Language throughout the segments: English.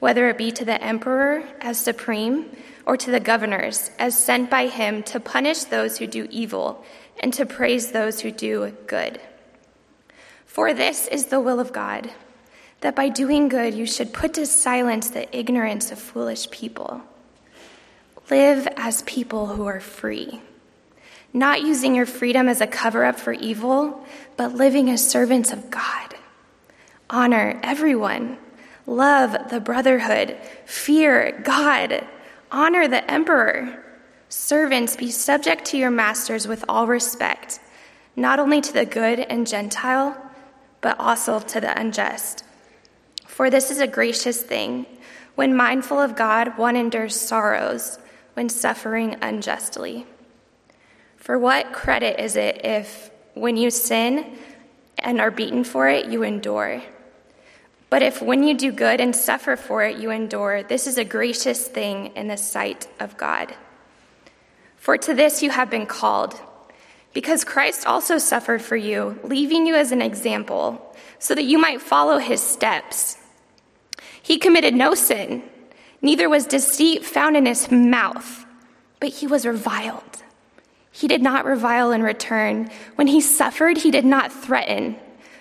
whether it be to the emperor as supreme or to the governors as sent by him to punish those who do evil and to praise those who do good. For this is the will of God, that by doing good you should put to silence the ignorance of foolish people. Live as people who are free not using your freedom as a cover up for evil, but living as servants of God. Honor everyone, love the brotherhood, fear God, honor the emperor. Servants, be subject to your masters with all respect, not only to the good and gentle, but also to the unjust. For this is a gracious thing. When mindful of God, one endures sorrows when suffering unjustly. For what credit is it if, when you sin and are beaten for it, you endure? But if, when you do good and suffer for it, you endure, this is a gracious thing in the sight of God. For to this you have been called, because Christ also suffered for you, leaving you as an example, so that you might follow his steps. He committed no sin, neither was deceit found in his mouth, but he was reviled. He did not revile in return. When he suffered, he did not threaten,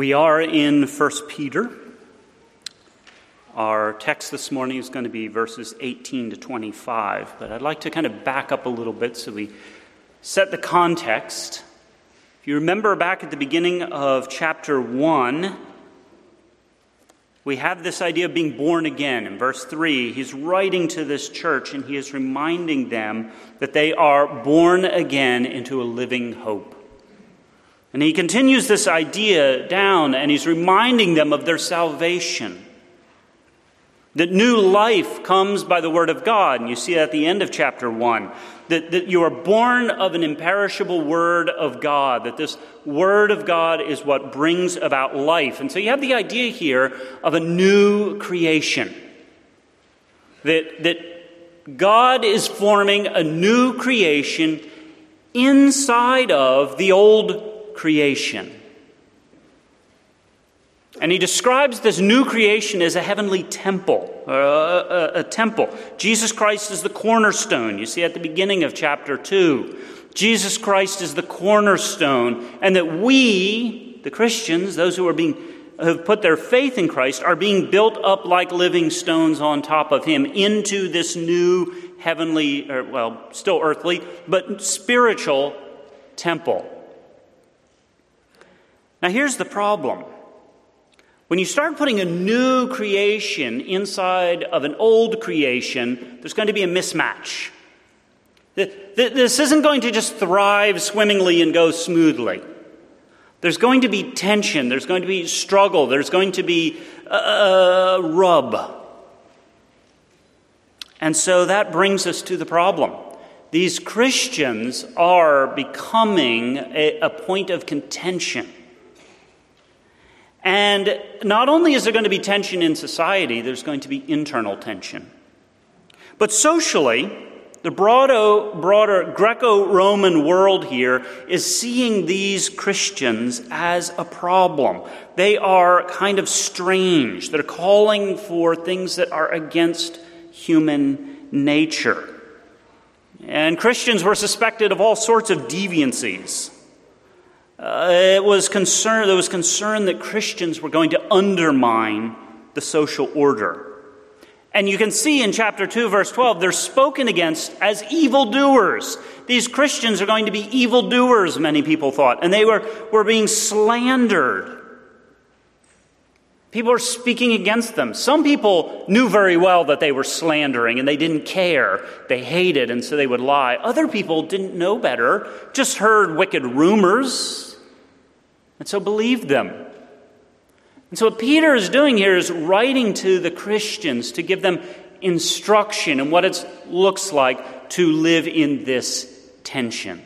We are in 1 Peter. Our text this morning is going to be verses 18 to 25, but I'd like to kind of back up a little bit so we set the context. If you remember back at the beginning of chapter 1, we have this idea of being born again. In verse 3, he's writing to this church and he is reminding them that they are born again into a living hope. And he continues this idea down and he's reminding them of their salvation. That new life comes by the Word of God. And you see at the end of chapter 1 that, that you are born of an imperishable Word of God, that this Word of God is what brings about life. And so you have the idea here of a new creation. That, that God is forming a new creation inside of the old creation. And he describes this new creation as a heavenly temple, a, a, a, temple. Jesus Christ is the cornerstone. You see at the beginning of chapter 2. Jesus Christ is the cornerstone, and that we, the Christians, those who are being have put their faith in Christ, are being built up like living stones on top of him into this new heavenly, or, well, still earthly, but spiritual temple. Now here's the problem. When you start putting a new creation inside of an old creation, there's going to be a mismatch. This isn't going to just thrive swimmingly and go smoothly. There's going to be tension, there's going to be struggle, there's going to be a rub. And so that brings us to the problem. These Christians are becoming a, a point of contention. And not only is there going to be tension in society, there's going to be internal tension. But socially, the broader, Greco Roman world here is seeing these Christians as a problem. They are kind of strange. They're calling for things that are against human nature. And Christians were suspected of all sorts of deviancies. Uh, it was concern, there was concern that Christians were going to undermine the social order. And you can see in chapter 2, verse 12, they're spoken against as evildoers. These Christians are going to be evildoers, many people thought, and they were, were being slandered. People are speaking against them. Some people knew very well that they were slandering and they didn't care. They hated, and so they would lie. Other people didn't know better, just heard wicked rumors, and so believed them. And so, what Peter is doing here is writing to the Christians to give them instruction in what it looks like to live in this tension.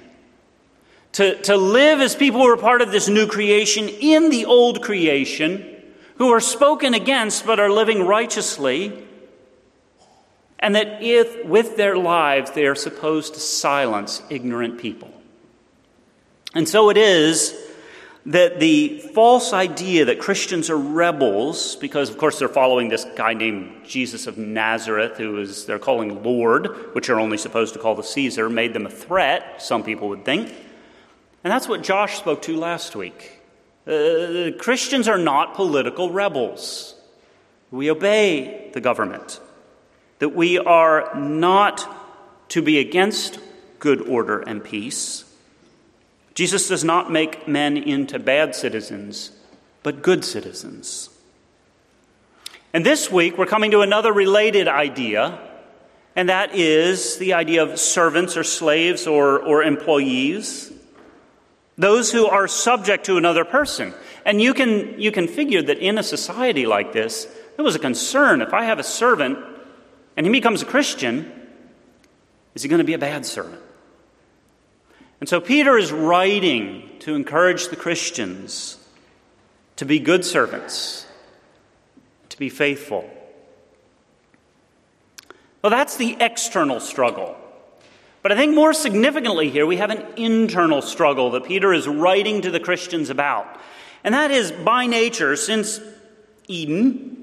To, to live as people who are part of this new creation in the old creation, who are spoken against but are living righteously, and that if, with their lives they are supposed to silence ignorant people. And so it is that the false idea that Christians are rebels, because of course they're following this guy named Jesus of Nazareth, who is they're calling Lord, which are only supposed to call the Caesar, made them a threat, some people would think. And that's what Josh spoke to last week. Uh, Christians are not political rebels. We obey the government. That we are not to be against good order and peace Jesus does not make men into bad citizens, but good citizens. And this week, we're coming to another related idea, and that is the idea of servants or slaves or, or employees, those who are subject to another person. And you can, you can figure that in a society like this, there was a concern if I have a servant and he becomes a Christian, is he going to be a bad servant? And so Peter is writing to encourage the Christians to be good servants, to be faithful. Well, that's the external struggle. But I think more significantly here, we have an internal struggle that Peter is writing to the Christians about. And that is by nature, since Eden,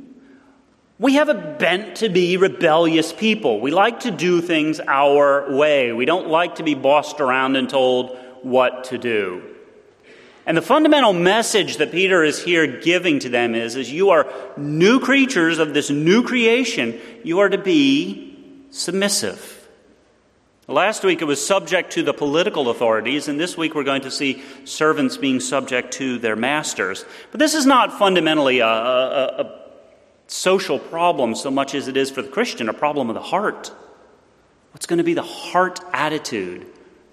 we have a bent to be rebellious people. We like to do things our way. We don't like to be bossed around and told what to do. And the fundamental message that Peter is here giving to them is, is you are new creatures of this new creation. You are to be submissive. Last week it was subject to the political authorities, and this week we're going to see servants being subject to their masters. But this is not fundamentally a, a, a social problem so much as it is for the Christian a problem of the heart. What's going to be the heart attitude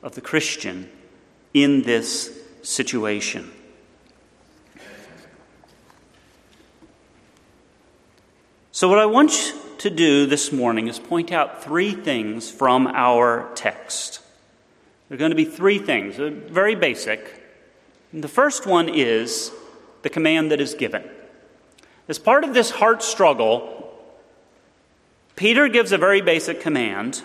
of the Christian in this situation? So, what I want to do this morning is point out three things from our text. There are going to be three things, very basic. And the first one is the command that is given. As part of this heart struggle, Peter gives a very basic command.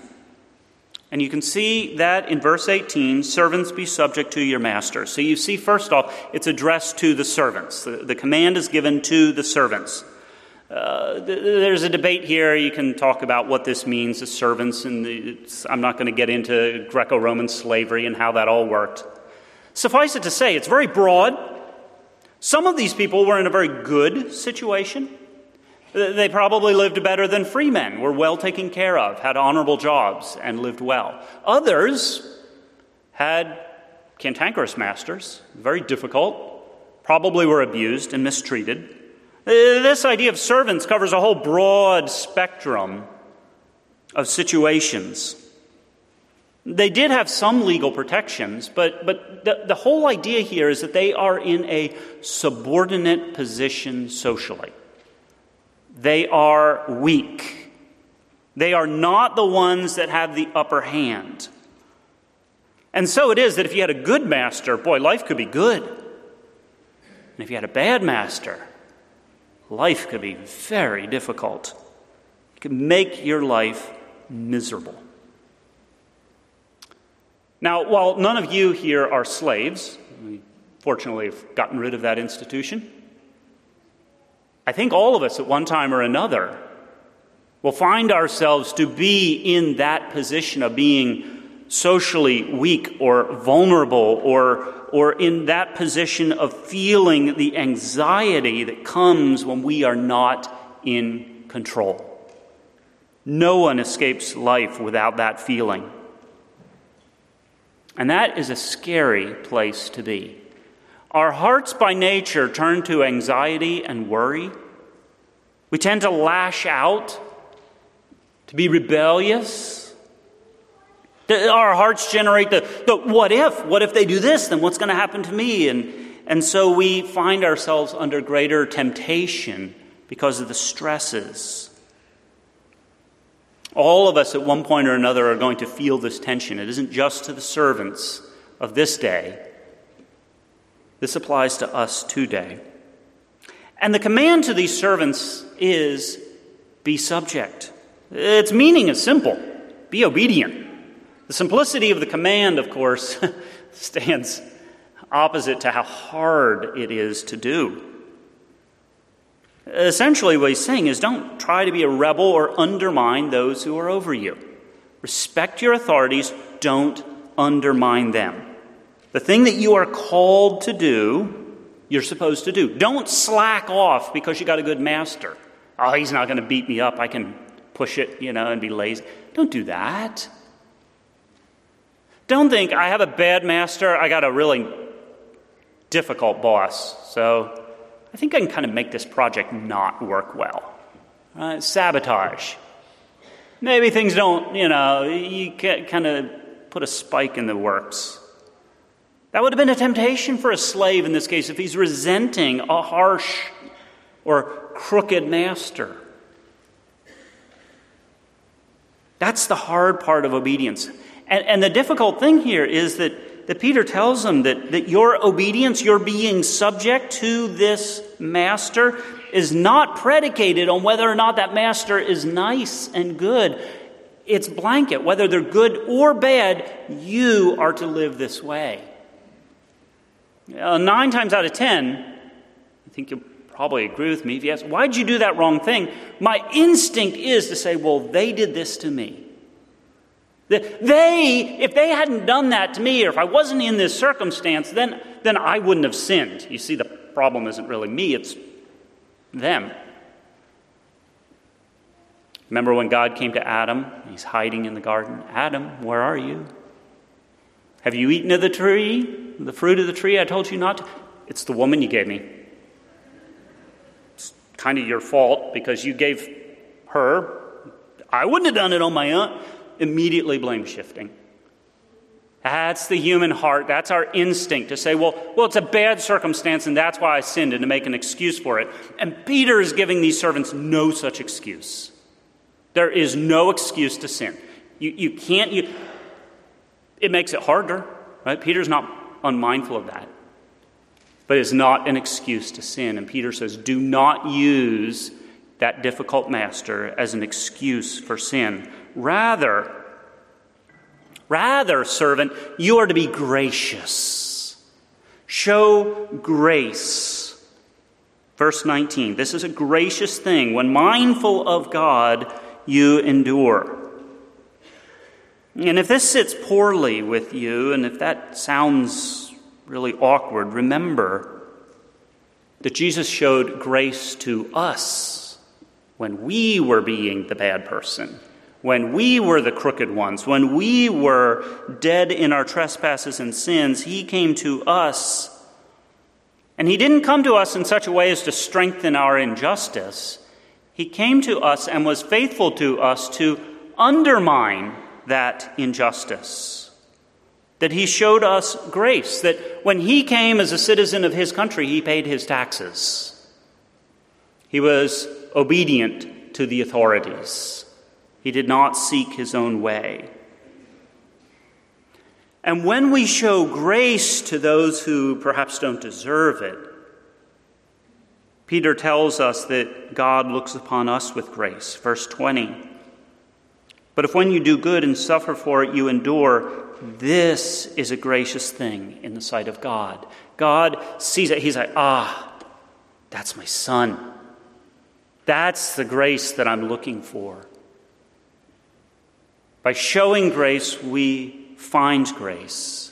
And you can see that in verse 18 servants be subject to your master. So you see, first off, it's addressed to the servants. The, the command is given to the servants. Uh, there's a debate here. You can talk about what this means as servants, and I'm not going to get into Greco Roman slavery and how that all worked. Suffice it to say, it's very broad. Some of these people were in a very good situation. They probably lived better than free men, were well taken care of, had honorable jobs, and lived well. Others had cantankerous masters, very difficult, probably were abused and mistreated. Uh, this idea of servants covers a whole broad spectrum of situations. They did have some legal protections, but, but the, the whole idea here is that they are in a subordinate position socially. They are weak. They are not the ones that have the upper hand. And so it is that if you had a good master, boy, life could be good. And if you had a bad master, life could be very difficult. It could make your life miserable. Now, while none of you here are slaves, we fortunately have gotten rid of that institution, I think all of us at one time or another will find ourselves to be in that position of being socially weak or vulnerable or, or in that position of feeling the anxiety that comes when we are not in control. No one escapes life without that feeling. And that is a scary place to be. Our hearts by nature turn to anxiety and worry. We tend to lash out, to be rebellious. Our hearts generate the, the what if? What if they do this? Then what's going to happen to me? And, and so we find ourselves under greater temptation because of the stresses. All of us at one point or another are going to feel this tension. It isn't just to the servants of this day, this applies to us today. And the command to these servants is be subject. Its meaning is simple be obedient. The simplicity of the command, of course, stands opposite to how hard it is to do. Essentially, what he's saying is don't try to be a rebel or undermine those who are over you. Respect your authorities, don't undermine them. The thing that you are called to do, you're supposed to do. Don't slack off because you got a good master. Oh, he's not going to beat me up. I can push it, you know, and be lazy. Don't do that. Don't think I have a bad master, I got a really difficult boss. So I think I can kind of make this project not work well. Right? Sabotage. Maybe things don't, you know, you can kind of put a spike in the works. That would have been a temptation for a slave in this case if he's resenting a harsh or crooked master. That's the hard part of obedience. And, and the difficult thing here is that that Peter tells them that, that your obedience, your being subject to this master, is not predicated on whether or not that master is nice and good. It's blanket. Whether they're good or bad, you are to live this way. Uh, nine times out of ten, I think you'll probably agree with me if you ask, why'd you do that wrong thing? My instinct is to say, well, they did this to me. They, if they hadn't done that to me, or if I wasn't in this circumstance, then, then I wouldn't have sinned. You see, the problem isn't really me, it's them. Remember when God came to Adam? He's hiding in the garden. Adam, where are you? Have you eaten of the tree, the fruit of the tree I told you not to? It's the woman you gave me. It's kind of your fault because you gave her. I wouldn't have done it on my own immediately blame shifting. That's the human heart. That's our instinct to say, well, well, it's a bad circumstance and that's why I sinned and to make an excuse for it. And Peter is giving these servants no such excuse. There is no excuse to sin. You, you can't, you, it makes it harder, right? Peter's not unmindful of that. But it's not an excuse to sin. And Peter says, do not use that difficult master as an excuse for sin. Rather, rather, servant, you are to be gracious. Show grace. Verse 19 this is a gracious thing. When mindful of God, you endure. And if this sits poorly with you, and if that sounds really awkward, remember that Jesus showed grace to us when we were being the bad person when we were the crooked ones, when we were dead in our trespasses and sins, He came to us. And He didn't come to us in such a way as to strengthen our injustice. He came to us and was faithful to us to undermine that injustice. That He showed us grace, that when He came as a citizen of His country, He paid His taxes. He was obedient to the authorities. He did not seek his own way. And when we show grace to those who perhaps don't deserve it, Peter tells us that God looks upon us with grace. Verse 20. But if when you do good and suffer for it, you endure, this is a gracious thing in the sight of God. God sees it. He's like, ah, that's my son. That's the grace that I'm looking for. By showing grace, we find grace.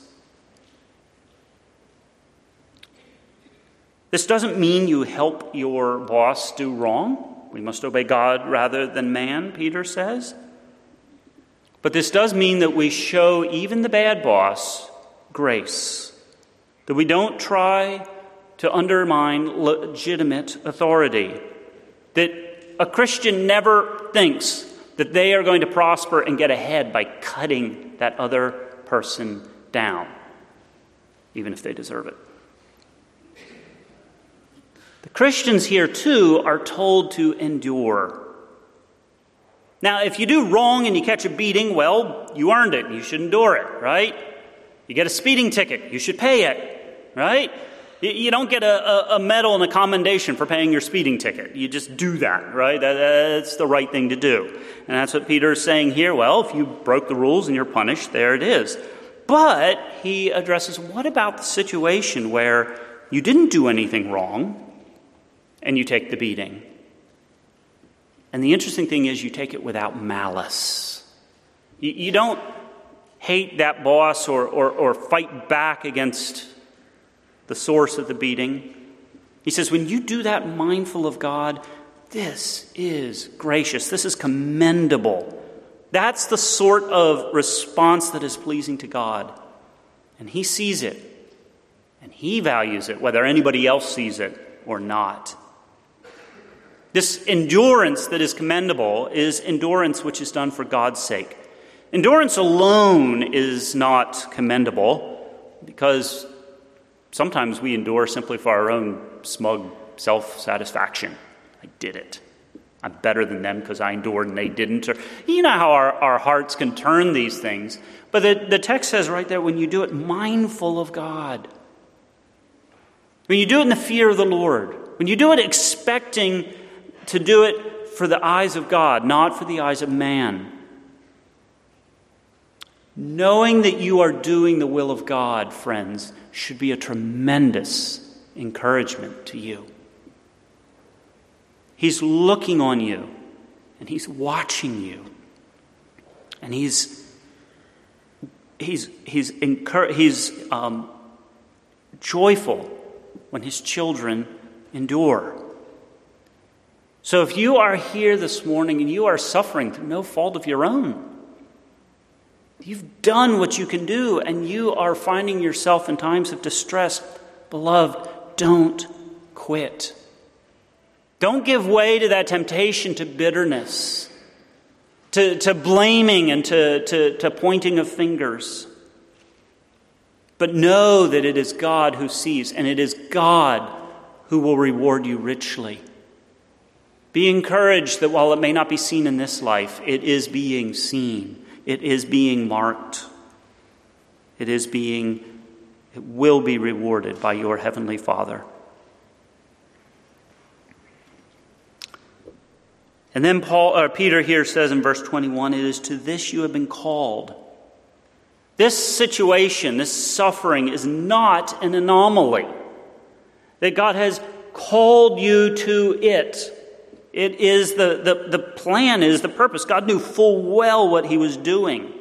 This doesn't mean you help your boss do wrong. We must obey God rather than man, Peter says. But this does mean that we show even the bad boss grace, that we don't try to undermine legitimate authority, that a Christian never thinks that they are going to prosper and get ahead by cutting that other person down, even if they deserve it. The Christians here, too, are told to endure. Now, if you do wrong and you catch a beating, well, you earned it. You should endure it, right? You get a speeding ticket, you should pay it, right? You don't get a, a, medal and a commendation for paying your speeding ticket. You just do that, right? That, that's the right thing to do. And that's what Peter is saying here. Well, if you broke the rules and you're punished, there it is. But he addresses what about the situation where you didn't do anything wrong and you take the beating? And the interesting thing is, you take it without malice. You, you don't hate that boss or, or, or fight back against the source of the beating. He says, when you do that mindful of God, this is gracious, this is commendable. That's the sort of response that is pleasing to God. And He sees it, and He values it, whether anybody else sees it or not. This endurance that is commendable is endurance which is done for God's sake. Endurance alone is not commendable because Sometimes we endure simply for our own smug self satisfaction. I did it. I'm better than them because I endured and they didn't. Or, you know how our, our hearts can turn these things. But the, the text says right there when you do it mindful of God, when you do it in the fear of the Lord, when you do it expecting to do it for the eyes of God, not for the eyes of man. Knowing that you are doing the will of God, friends, should be a tremendous encouragement to you. He's looking on you and he's watching you. And he's he's he's incur- he's um, joyful when his children endure. So if you are here this morning and you are suffering through no fault of your own, You've done what you can do, and you are finding yourself in times of distress. Beloved, don't quit. Don't give way to that temptation to bitterness, to, to blaming, and to, to, to pointing of fingers. But know that it is God who sees, and it is God who will reward you richly. Be encouraged that while it may not be seen in this life, it is being seen it is being marked. It is being, it will be rewarded by your Heavenly Father. And then Paul, or Peter here says in verse 21 it is to this you have been called. This situation, this suffering, is not an anomaly. That God has called you to it. It is the, the, the plan is the purpose. God knew full well what he was doing.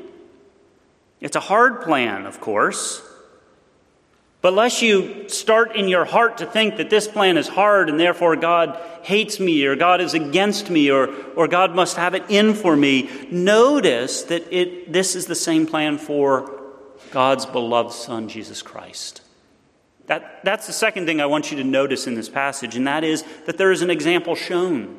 It's a hard plan, of course. But unless you start in your heart to think that this plan is hard and therefore God hates me or God is against me or, or God must have it in for me, notice that it, this is the same plan for God's beloved Son, Jesus Christ. That, that's the second thing I want you to notice in this passage, and that is that there is an example shown.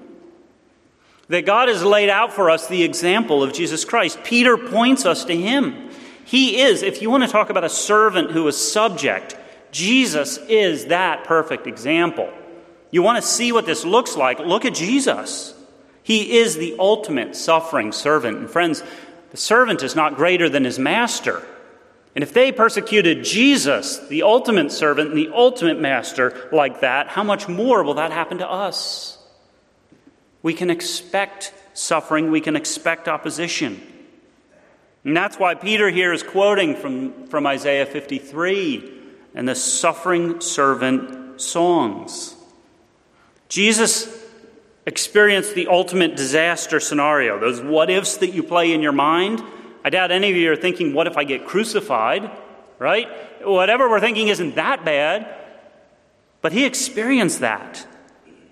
That God has laid out for us the example of Jesus Christ. Peter points us to him. He is, if you want to talk about a servant who is subject, Jesus is that perfect example. You want to see what this looks like? Look at Jesus. He is the ultimate suffering servant. And friends, the servant is not greater than his master. And if they persecuted Jesus, the ultimate servant and the ultimate master, like that, how much more will that happen to us? We can expect suffering, we can expect opposition. And that's why Peter here is quoting from, from Isaiah 53 and the suffering servant songs. Jesus experienced the ultimate disaster scenario, those what ifs that you play in your mind. I doubt any of you are thinking, what if I get crucified? Right? Whatever we're thinking isn't that bad. But he experienced that.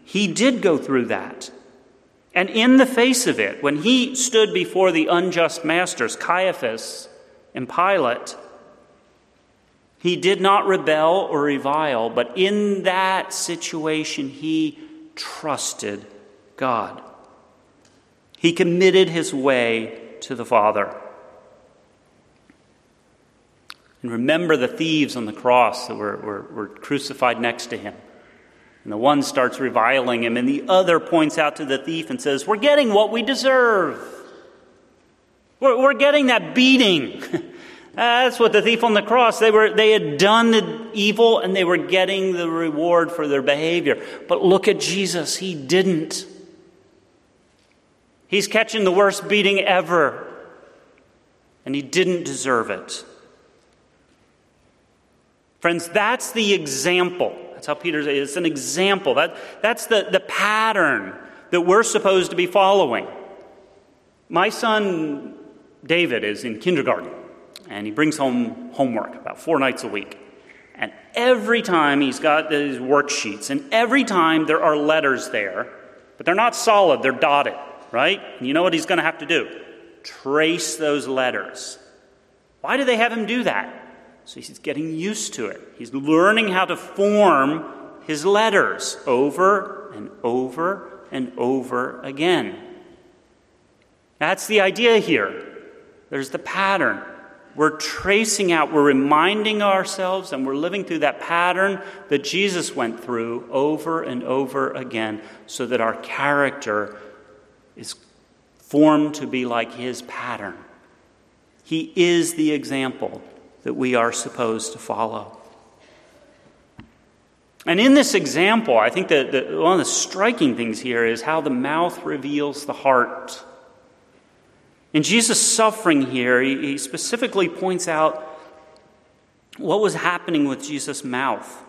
He did go through that. And in the face of it, when he stood before the unjust masters, Caiaphas and Pilate, he did not rebel or revile, but in that situation, he trusted God. He committed his way to the Father. And remember the thieves on the cross that were, were, were crucified next to him. And the one starts reviling him, and the other points out to the thief and says, We're getting what we deserve. We're, we're getting that beating. That's what the thief on the cross, they, were, they had done the evil and they were getting the reward for their behavior. But look at Jesus, he didn't. He's catching the worst beating ever, and he didn't deserve it. Friends, that's the example. That's how Peter says it's an example. That, that's the, the pattern that we're supposed to be following. My son David is in kindergarten, and he brings home homework about four nights a week. And every time he's got these worksheets, and every time there are letters there, but they're not solid, they're dotted, right? And you know what he's going to have to do? Trace those letters. Why do they have him do that? So he's getting used to it. He's learning how to form his letters over and over and over again. That's the idea here. There's the pattern. We're tracing out, we're reminding ourselves, and we're living through that pattern that Jesus went through over and over again so that our character is formed to be like his pattern. He is the example that we are supposed to follow. And in this example, I think that the, one of the striking things here is how the mouth reveals the heart. In Jesus' suffering here, he, he specifically points out what was happening with Jesus' mouth.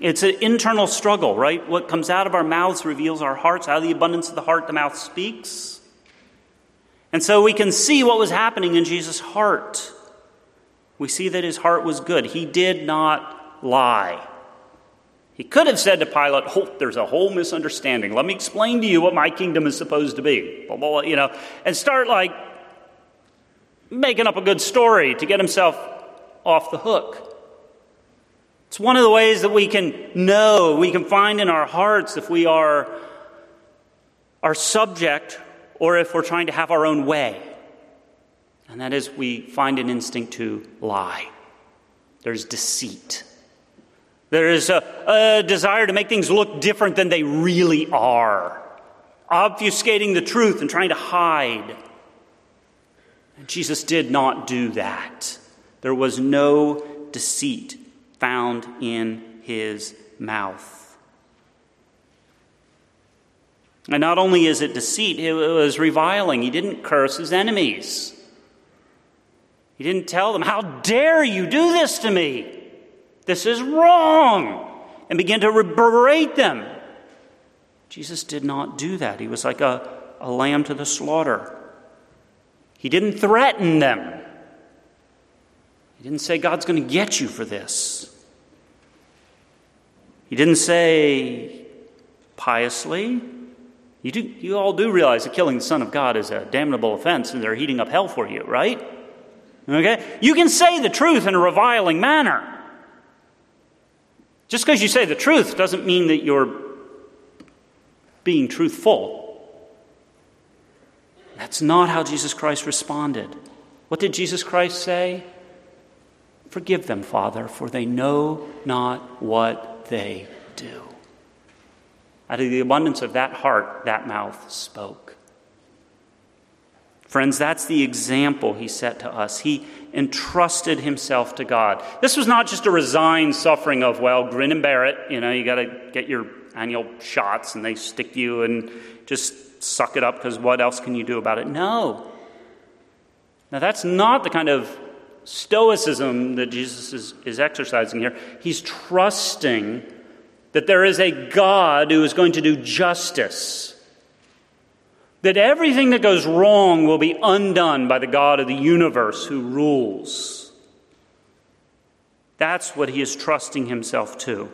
It's an internal struggle, right? What comes out of our mouths reveals our hearts. Out of the abundance of the heart, the mouth speaks. And so we can see what was happening in Jesus' heart. We see that his heart was good. He did not lie. He could have said to Pilate, oh, there's a whole misunderstanding. Let me explain to you what my kingdom is supposed to be. Blah, blah, you know, and start like making up a good story to get himself off the hook. It's one of the ways that we can know, we can find in our hearts if we are, are subject or if we're trying to have our own way. And that is, we find an instinct to lie. There's deceit. There is a, a, desire to make things look different than they really are, obfuscating the truth and trying to hide. And Jesus did not do that. There was no deceit found in his mouth. And not only is it deceit, it was reviling. He didn't curse his enemies. He didn't tell them, How dare you do this to me? This is wrong. And begin to berate them. Jesus did not do that. He was like a, a lamb to the slaughter. He didn't threaten them. He didn't say, God's going to get you for this. He didn't say piously, you, do, you all do realize that killing the Son of God is a damnable offense and they're heating up hell for you, right? Okay? You can say the truth in a reviling manner. Just because you say the truth doesn't mean that you're being truthful. That's not how Jesus Christ responded. What did Jesus Christ say? Forgive them, Father, for they know not what they. Out of the abundance of that heart, that mouth spoke. Friends, that's the example he set to us. He entrusted himself to God. This was not just a resigned suffering of, well, grin and bear it. You know, you got to get your annual shots and they stick you and just suck it up because what else can you do about it? No. Now, that's not the kind of stoicism that Jesus is, is exercising here. He's trusting that there is a God who is going to do justice, that everything that goes wrong will be undone by the God of the universe who rules. That's what he is trusting himself to.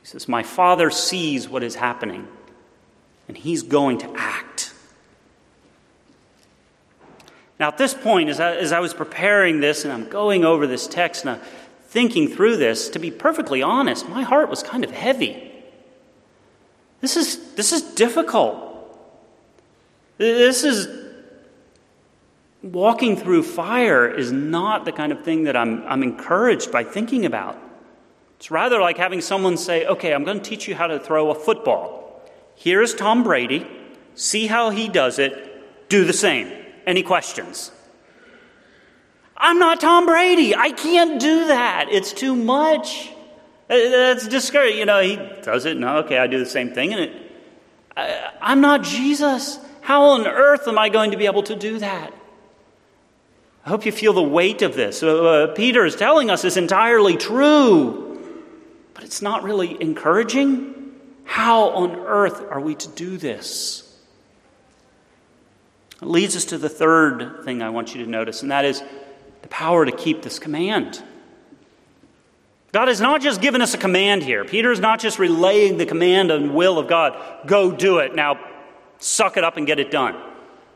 He says, My Father sees what is happening, and He's going to act. Now, at this point, as I, as I was preparing this and I'm going over this text and I'm thinking through this, to be perfectly honest, my heart was kind of heavy. This is, this is difficult. This is walking through fire is not the kind of thing that I'm, I'm encouraged by thinking about. It's rather like having someone say, okay, I'm going to teach you how to throw a football. Here's Tom Brady. See how he does it. Do the same. Any questions? I'm not Tom Brady. I can't do that. It's too much. Uh, that's discouraging. You know, he does it. No, okay, I do the same thing. And it, I, I'm not Jesus. How on earth am I going to be able to do that? I hope you feel the weight of this. Uh, uh, Peter is telling us is entirely true but it's not really encouraging. How on earth are we to do this? It leads us to the third thing I want you to notice, and that is the power to keep this command. God has not just given us a command here. Peter is not just relaying the command and will of God go do it. Now, suck it up and get it done.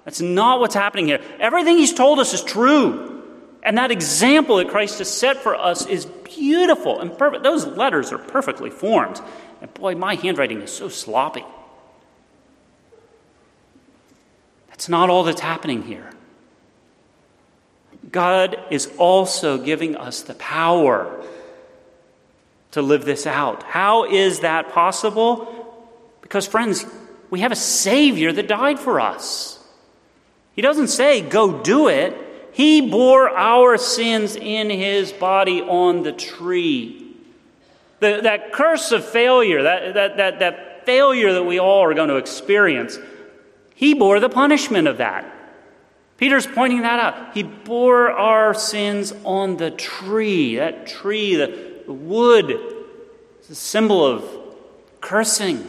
That's not what's happening here. Everything he's told us is true. And that example that Christ has set for us is beautiful and perfect. Those letters are perfectly formed. And boy, my handwriting is so sloppy. That's not all that's happening here. God is also giving us the power to live this out. How is that possible? Because, friends, we have a Savior that died for us. He doesn't say, go do it. He bore our sins in his body on the tree. The, that curse of failure, that, that, that, that failure that we all are going to experience, he bore the punishment of that. Peter's pointing that out. He bore our sins on the tree. That tree, the, the wood, is a symbol of cursing.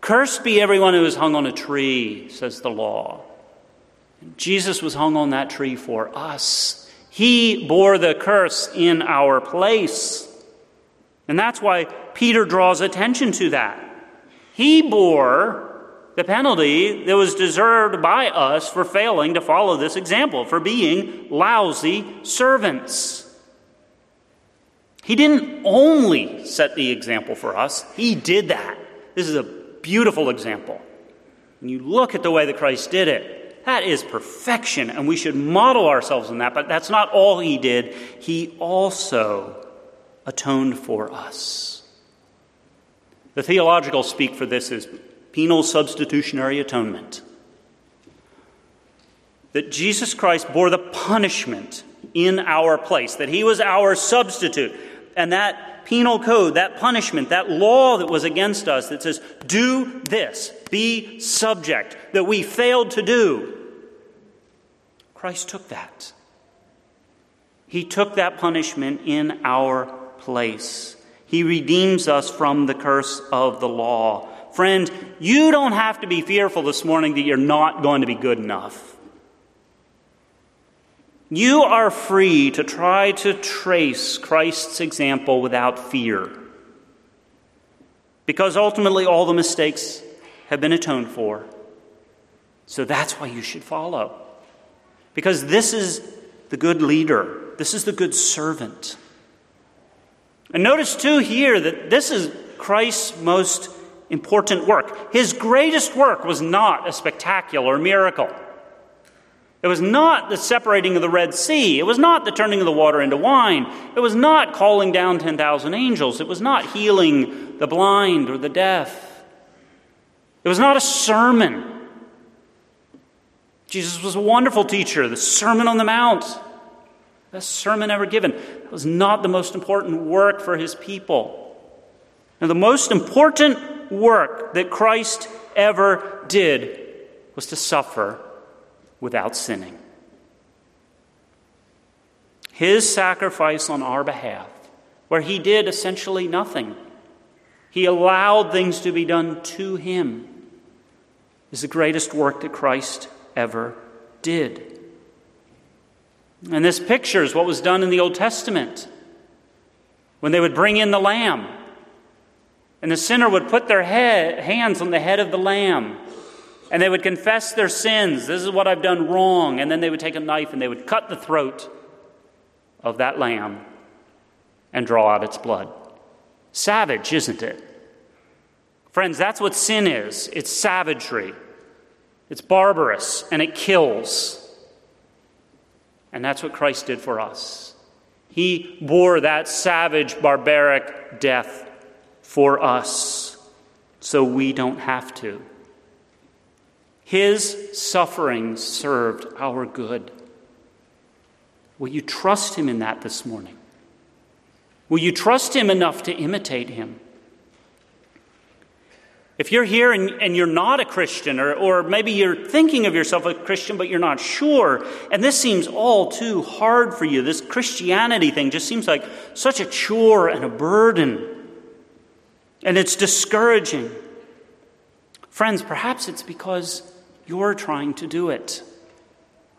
Cursed be everyone who is hung on a tree, says the law. Jesus was hung on that tree for us. He bore the curse in our place. And that's why Peter draws attention to that. He bore the penalty that was deserved by us for failing to follow this example, for being lousy servants. He didn't only set the example for us, he did that. This is a beautiful example. When you look at the way that Christ did it, that is perfection, and we should model ourselves in that. But that's not all he did. He also atoned for us. The theological speak for this is penal substitutionary atonement. That Jesus Christ bore the punishment in our place, that he was our substitute, and that penal code, that punishment, that law that was against us that says, do this, be subject, that we failed to do, Christ took that. He took that punishment in our place. He redeems us from the curse of the law. Friend, you don't have to be fearful this morning that you're not going to be good enough. You are free to try to trace Christ's example without fear. Because ultimately, all the mistakes have been atoned for. So that's why you should follow. Because this is the good leader, this is the good servant. And notice too here that this is Christ's most important work. His greatest work was not a spectacular miracle. It was not the separating of the Red Sea. It was not the turning of the water into wine. It was not calling down 10,000 angels. It was not healing the blind or the deaf. It was not a sermon. Jesus was a wonderful teacher. The Sermon on the Mount, best sermon ever given, was not the most important work for his people. Now, the most important work that Christ ever did was to suffer without sinning. His sacrifice on our behalf, where he did essentially nothing, he allowed things to be done to him, is the greatest work that Christ ever did. And this pictures what was done in the Old Testament when they would bring in the lamb. And the sinner would put their head, hands on the head of the lamb and they would confess their sins. This is what I've done wrong. And then they would take a knife and they would cut the throat of that lamb and draw out its blood. Savage, isn't it? Friends, that's what sin is it's savagery, it's barbarous, and it kills. And that's what Christ did for us. He bore that savage, barbaric death for us so we don't have to. His suffering served our good. Will you trust Him in that this morning? Will you trust Him enough to imitate Him? If you're here and, and you're not a Christian, or, or maybe you're thinking of yourself a Christian, but you're not sure, and this seems all too hard for you, this Christianity thing just seems like such a chore and a burden, and it's discouraging. Friends, perhaps it's because you're trying to do it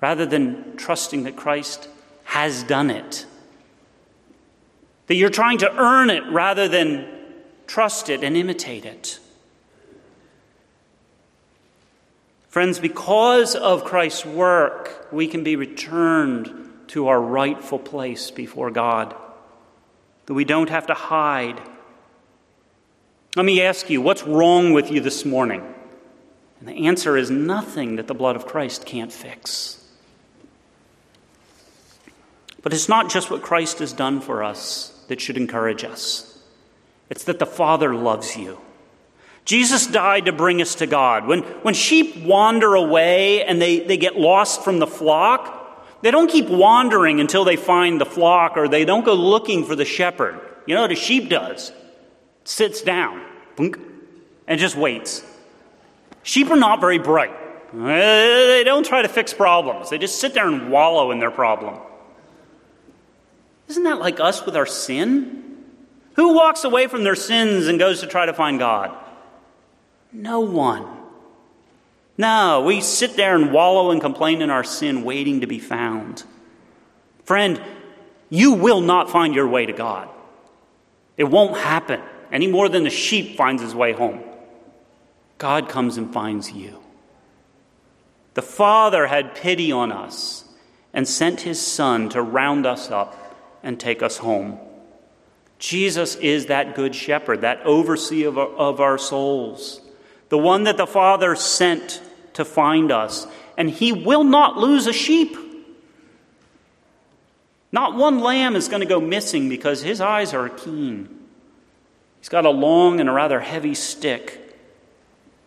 rather than trusting that Christ has done it. That you're trying to earn it rather than trust it and imitate it. Friends, because of Christ's work, we can be returned to our rightful place before God. That we don't have to hide. Let me ask you, what's wrong with you this morning? And the answer is nothing that the blood of Christ can't fix. But it's not just what Christ has done for us that should encourage us, it's that the Father loves you. Jesus died to bring us to God. When, when sheep wander away and they, they get lost from the flock, they don't keep wandering until they find the flock or they don't go looking for the shepherd. You know what a sheep does? Sits down and just waits. Sheep are not very bright. Uh, they don't try to fix problems, they just sit there and wallow in their problem. Isn't that like us with our sin? Who walks away from their sins and goes to try to find God? No one. No, we sit there and wallow and complain in our sin, waiting to be found. Friend, you will not find your way to God. It won't happen any more than the sheep finds his way home. God comes and finds you. The Father had pity on us and sent his Son to round us up and take us home. Jesus is that good shepherd, that overseer of our, of our souls, the one that the Father sent to find us, and he will not lose a sheep. Not one lamb is going to go missing because his eyes are keen. He's got a long and a rather heavy stick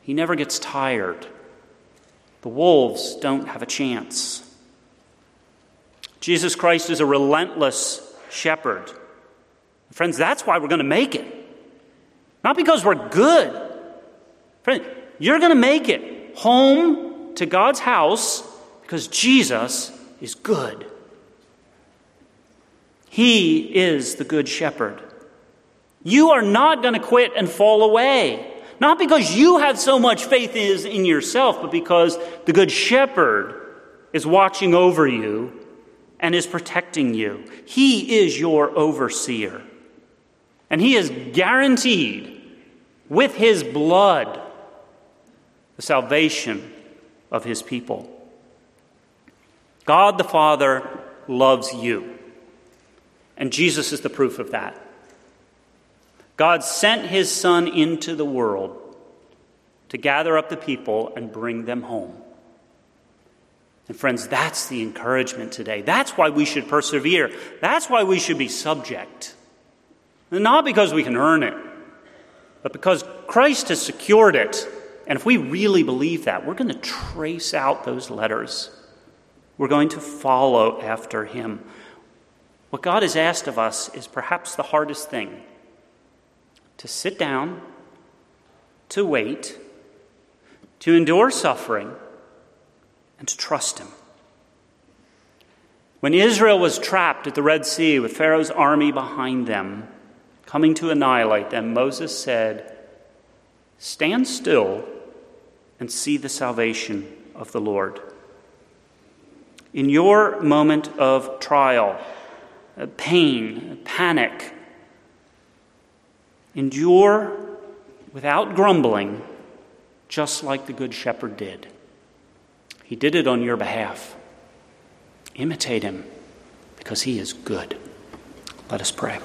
he never gets tired. The wolves don't have a chance. Jesus Christ is a relentless shepherd. Friends, that's why we're going to make it. Not because we're good. Friend, you're going to make it home to God's house because Jesus is good. He is the good shepherd. You are not going to quit and fall away. Not because you have so much faith in yourself, but because the Good Shepherd is watching over you and is protecting you. He is your overseer. And He has guaranteed with His blood the salvation of His people. God the Father loves you. And Jesus is the proof of that. God sent his Son into the world to gather up the people and bring them home. And, friends, that's the encouragement today. That's why we should persevere. That's why we should be subject. And not because we can earn it, but because Christ has secured it. And if we really believe that, we're going to trace out those letters. We're going to follow after him. What God has asked of us is perhaps the hardest thing to sit down, to wait, to endure suffering, and to trust Him. When Israel was trapped at the Red Sea with Pharaoh's army behind them, coming to annihilate them, Moses said, Stand still and see the salvation of the Lord. In your moment of trial, uh, pain, panic, Endure without grumbling, just like the Good Shepherd did. He did it on your behalf. Imitate him because he is good. Let us pray.